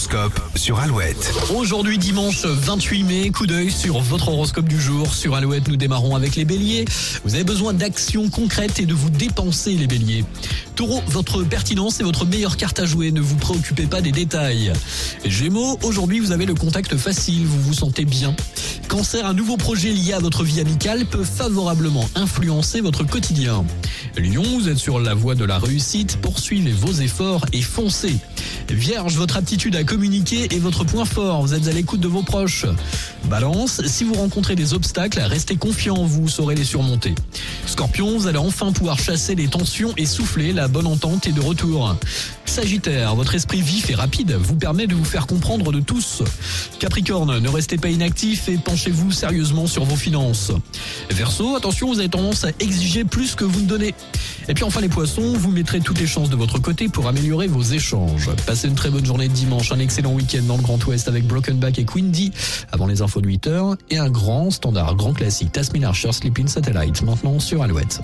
L'horoscope sur Alouette. Aujourd'hui dimanche 28 mai, coup d'œil sur votre horoscope du jour. Sur Alouette, nous démarrons avec les béliers. Vous avez besoin d'actions concrètes et de vous dépenser les béliers. Taureau, votre pertinence est votre meilleure carte à jouer, ne vous préoccupez pas des détails. Gémeaux, aujourd'hui vous avez le contact facile, vous vous sentez bien. Cancer, un nouveau projet lié à votre vie amicale peut favorablement influencer votre quotidien. Lion, vous êtes sur la voie de la réussite, poursuivez vos efforts et foncez. Vierge, votre aptitude à communiquer est votre point fort, vous êtes à l'écoute de vos proches. Balance, si vous rencontrez des obstacles, restez confiant, vous saurez les surmonter. Scorpion, vous allez enfin pouvoir chasser les tensions et souffler, la bonne entente est de retour. Sagittaire, votre esprit vif et rapide vous permet de vous faire comprendre de tous. Capricorne, ne restez pas inactif et penchez-vous sérieusement sur vos finances. Verseau, attention, vous avez tendance à exiger plus que vous ne donnez. Et puis enfin les poissons, vous mettrez toutes les chances de votre côté pour améliorer vos échanges. Passez une très bonne journée de dimanche, un excellent week-end dans le Grand Ouest avec Broken Back et Quindy avant les infos de 8h et un grand standard, grand classique, Tasmin Archer Sleeping Satellite maintenant sur Alouette.